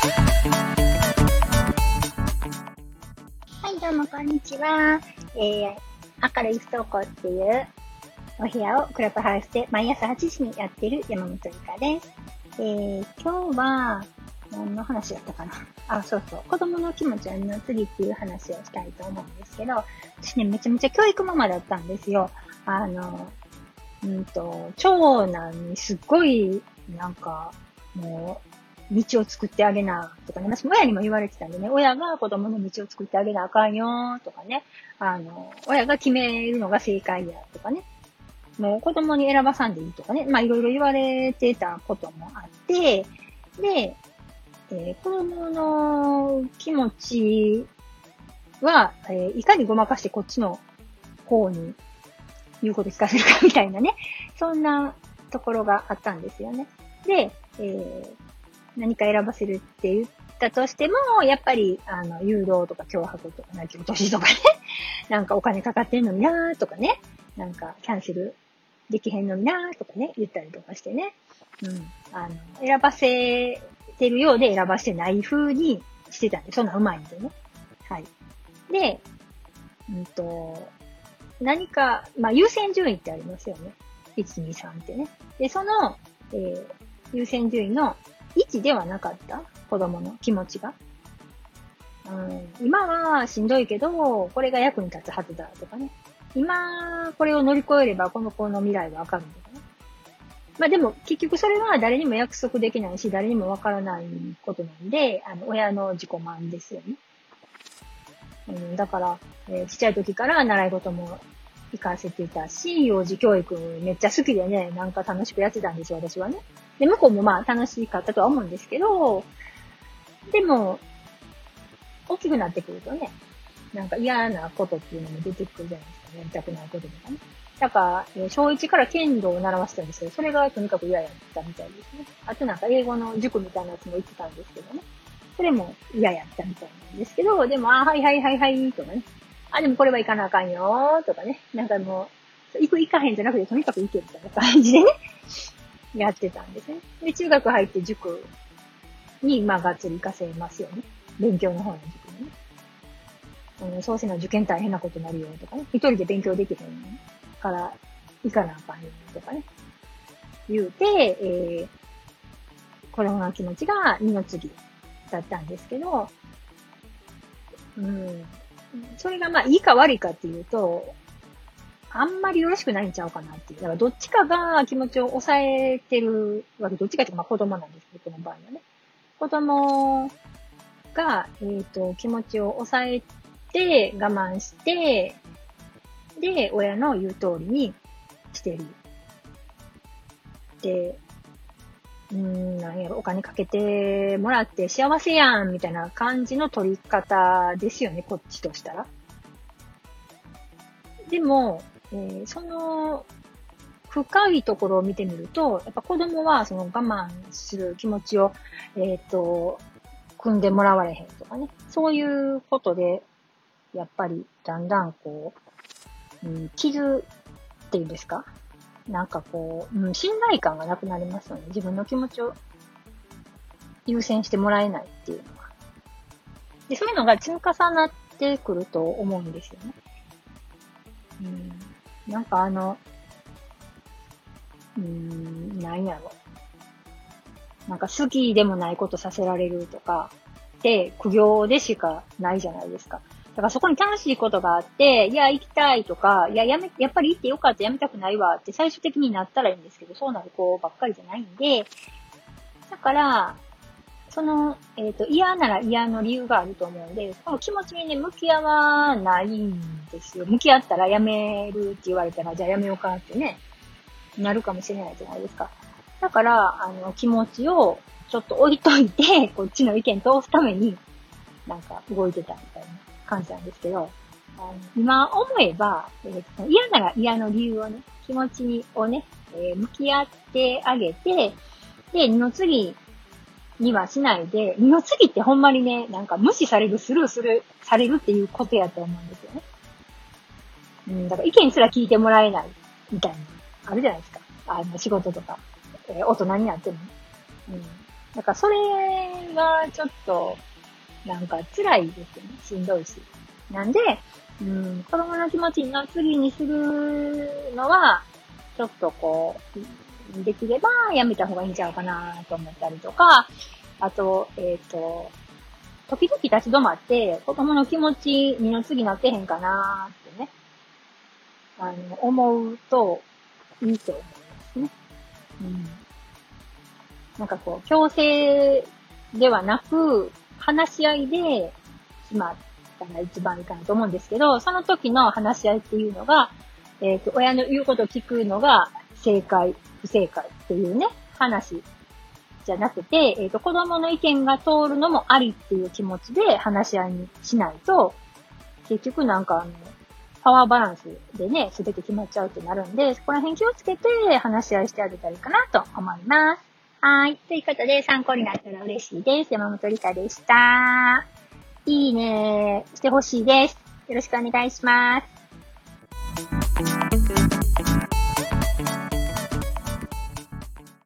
はい、どうもこんにちは。えー、明るい不登校っていうお部屋をクラブハウスで毎朝8時にやってる山本理香です。えー、今日は、何の話だったかな？あ、そうそう。子供の気持ちは二の次っていう話をしたいと思うんですけど、私ね、めちゃめちゃ教育ママだったんですよ。あの、うんと、長男にすっごい、なんか、もう、道を作ってあげな、とかね、私も親にも言われてたんでね、親が子供の道を作ってあげなあかんよ、とかね、あの、親が決めるのが正解や、とかね、もう子供に選ばさんでいいとかね、まあいろいろ言われてたこともあって、で、えー、子供の気持ちは、えー、いかにごまかしてこっちの方に言うこと聞かせるかみたいなね、そんなところがあったんですよね。で、えー、何か選ばせるって言ったとしても、やっぱり、あの、誘導とか脅迫とか、泣き落としとかね、なんかお金かかってんのになーとかね、なんかキャンセルできへんのになーとかね、言ったりとかしてね、うん、あの、選ばせてるようで選ばしてない風にしてたんで、そんなうまいんでね。はい。で、うんと、何か、まあ、優先順位ってありますよね。1、2、3ってね。で、その、えー、優先順位の1ではなかった？子供の気持ちが？うん、今はしんどいけど、これが役に立つはずだとかね。今、これを乗り越えれば、この子の未来はわかるとかね。まあでも、結局それは誰にも約束できないし、誰にもわからないことなんで、あの、親の自己満ですよね。うん、だから、えー、ちっちゃい時から習い事も行かせてたし、幼児教育めっちゃ好きでね、なんか楽しくやってたんですよ、私はね。で、向こうもまあ楽しかったとは思うんですけど、でも、大きくなってくるとね、なんか嫌なことっていうのも出てくるじゃないですか、やりたくないこととかね。だから、小1から剣道を習わせたんですけど、それがとにかく嫌やったみたいですね。あとなんか英語の塾みたいなやつも行ってたんですけどね。それも嫌やったみたいなんですけど、でも、あ、はいはいはいはい、とかね。あ、でもこれは行かなあかんよ、とかね。なんかもう、行く行かへんじゃなくて、とにかく行けみたいな感じでね、やってたんですね。で、中学入って塾に、まあ、がっつり行かせますよね。勉強の方の塾にね。うん、そうせな受験大変なことになるよ、とかね。一人で勉強できへんから、行かなあかんよ、とかね。言うて、えー、子供の気持ちが二の次だったんですけど、うん。それがまあいいか悪いかっていうと、あんまりよろしくないんちゃうかなっていう。だからどっちかが気持ちを抑えてるわけ、どっちかっていうかまあ子供なんですけど、この場合はね。子供が、えっ、ー、と、気持ちを抑えて、我慢して、で、親の言う通りにしてる。で、うん、なんやろ、お金かけてもらって幸せやん、みたいな感じの取り方ですよね、こっちとしたら。でも、えー、その、深いところを見てみると、やっぱ子供はその我慢する気持ちを、えっ、ー、と、組んでもらわれへんとかね。そういうことで、やっぱりだんだんこう、うん、傷っていうんですか？なんかこう、うん、信頼感がなくなりますよね。自分の気持ちを優先してもらえないっていうのは。で、そういうのが積み重なってくると思うんですよね。うん。なんかあの、うーん、なんやろ。なんか好きでもないことさせられるとか、って苦行でしかないじゃないですか。だからそこに楽しいことがあって、いや、行きたいとか、いや、やめ、やっぱり行ってよかった、やめたくないわって最終的になったらいいんですけど、そうなる子ばっかりじゃないんで、だから、その、えっ、ー、と、嫌なら嫌の理由があると思うんで、この気持ちにね、向き合わないんですよ。向き合ったらやめるって言われたら、じゃあやめようかってね、なるかもしれないじゃないですか。だから、あの、気持ちをちょっと置いといて、こっちの意見通すために、なんか動いてたみたいな。感じなんですけど、今思えば、えー、嫌なら嫌の理由をね、気持ちにをね、えー、向き合ってあげて、で、二の次にはしないで、二の次ってほんまにね、なんか無視される、スルーする、されるっていうことやと思うんですよね。うん、だから意見すら聞いてもらえない、みたいな、あるじゃないですか。あの、仕事とか、えー、大人になっても、うん。だからそれがちょっと、なんか辛いですよね。しんどいし。なんで、うん、子供の気持ちの次にするのは、ちょっとこう、できればやめた方がいいんちゃうかなと思ったりとか、あと、えっ、ー、と、時々立ち止まって、子供の気持ち二の次なってへんかなってね、あの、思うといいと思いますね。うん。なんかこう、強制ではなく、話し合いで決まったら一番いいかなと思うんですけど、その時の話し合いっていうのが、えっ、ー、と、親の言うことを聞くのが正解、不正解っていうね、話じゃなくて、えっ、ー、と、子供の意見が通るのもありっていう気持ちで話し合いにしないと、結局なんかあの、パワーバランスでね、すべて決まっちゃうってなるんで、そこら辺気をつけて話し合いしてあげたらいいかなと思います。はい。ということで、参考になったら嬉しいです。山本理香でした。いいねしてほしいです。よろしくお願いします。